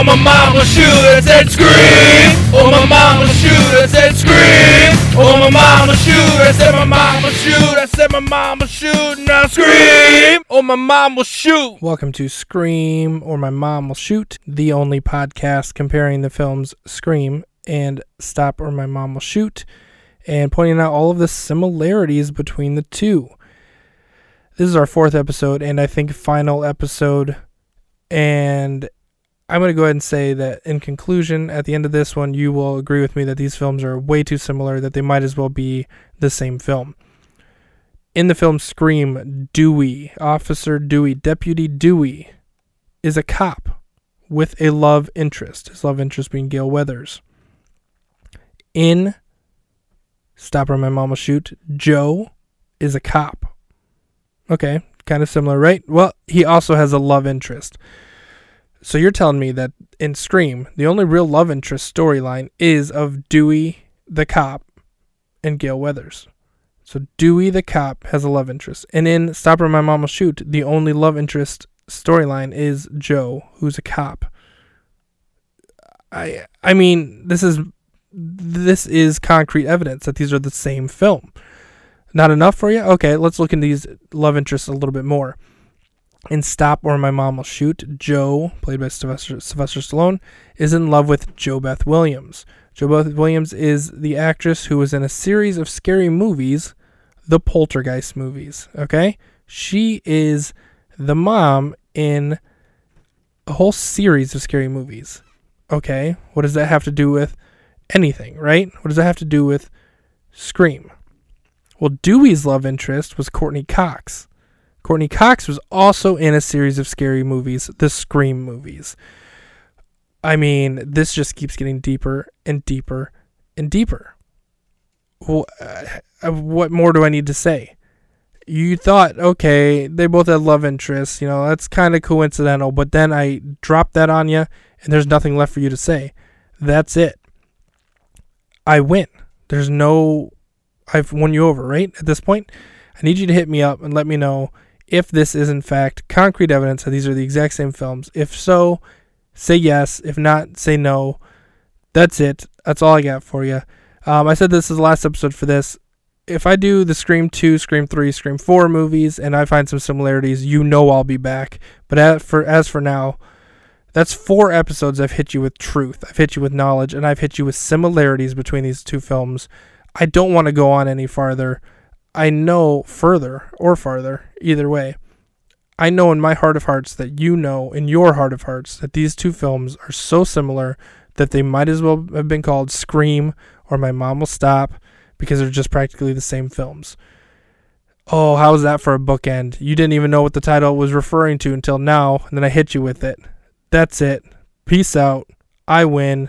Oh my will shoot, I said scream. Oh my will shoot, I said scream. Oh my will shoot, I said my will shoot, I said my will shoot, now scream. Oh my mom will shoot. Welcome to Scream or My Mom Will Shoot, the only podcast comparing the films Scream and Stop or My Mom Will Shoot, and pointing out all of the similarities between the two. This is our fourth episode, and I think final episode. And I'm going to go ahead and say that in conclusion, at the end of this one, you will agree with me that these films are way too similar, that they might as well be the same film. In the film Scream, Dewey, Officer Dewey, Deputy Dewey, is a cop with a love interest, his love interest being Gale Weathers. In Stop or My Mama Shoot, Joe is a cop. Okay, kind of similar, right? Well, he also has a love interest. So you're telling me that in Scream, the only real love interest storyline is of Dewey the cop and Gale Weathers. So Dewey the cop has a love interest. And in Stop or My Mom Will Shoot, the only love interest storyline is Joe, who's a cop. I I mean, this is this is concrete evidence that these are the same film. Not enough for you? Okay, let's look into these love interests a little bit more. In Stop or My Mom Will Shoot, Joe, played by Sylvester, Sylvester Stallone, is in love with JoBeth Williams. JoBeth Williams is the actress who was in a series of scary movies, the Poltergeist movies. Okay? She is the mom in a whole series of scary movies. Okay? What does that have to do with anything, right? What does that have to do with Scream? Well, Dewey's love interest was Courteney Cox. Courteney Cox was also in a series of scary movies, the Scream movies. I mean, this just keeps getting deeper and deeper and deeper. Well, uh, what more do I need to say? You thought, okay, they both had love interests, you know, that's kind of coincidental, but then I drop that on you and there's nothing left for you to say. That's it. I win. There's no I've won you over, right? At this point, I need you to hit me up and let me know if this is in fact concrete evidence that these are the exact same films. If so, say yes. If not, say no. That's it. That's all I got for you. Um, I said this is the last episode for this. If I do the Scream 2, Scream 3, Scream 4 movies and I find some similarities, you know I'll be back. But as for as for now, that's four episodes I've hit you with truth. I've hit you with knowledge and I've hit you with similarities between these two films. I don't want to go on any farther. I know further or farther, either way. I know in my heart of hearts that you know in your heart of hearts that these two films are so similar that they might as well have been called Scream or My Mom Will Stop because they're just practically the same films. Oh, how's that for a bookend? You didn't even know what the title was referring to until now, and then I hit you with it. That's it. Peace out. I win.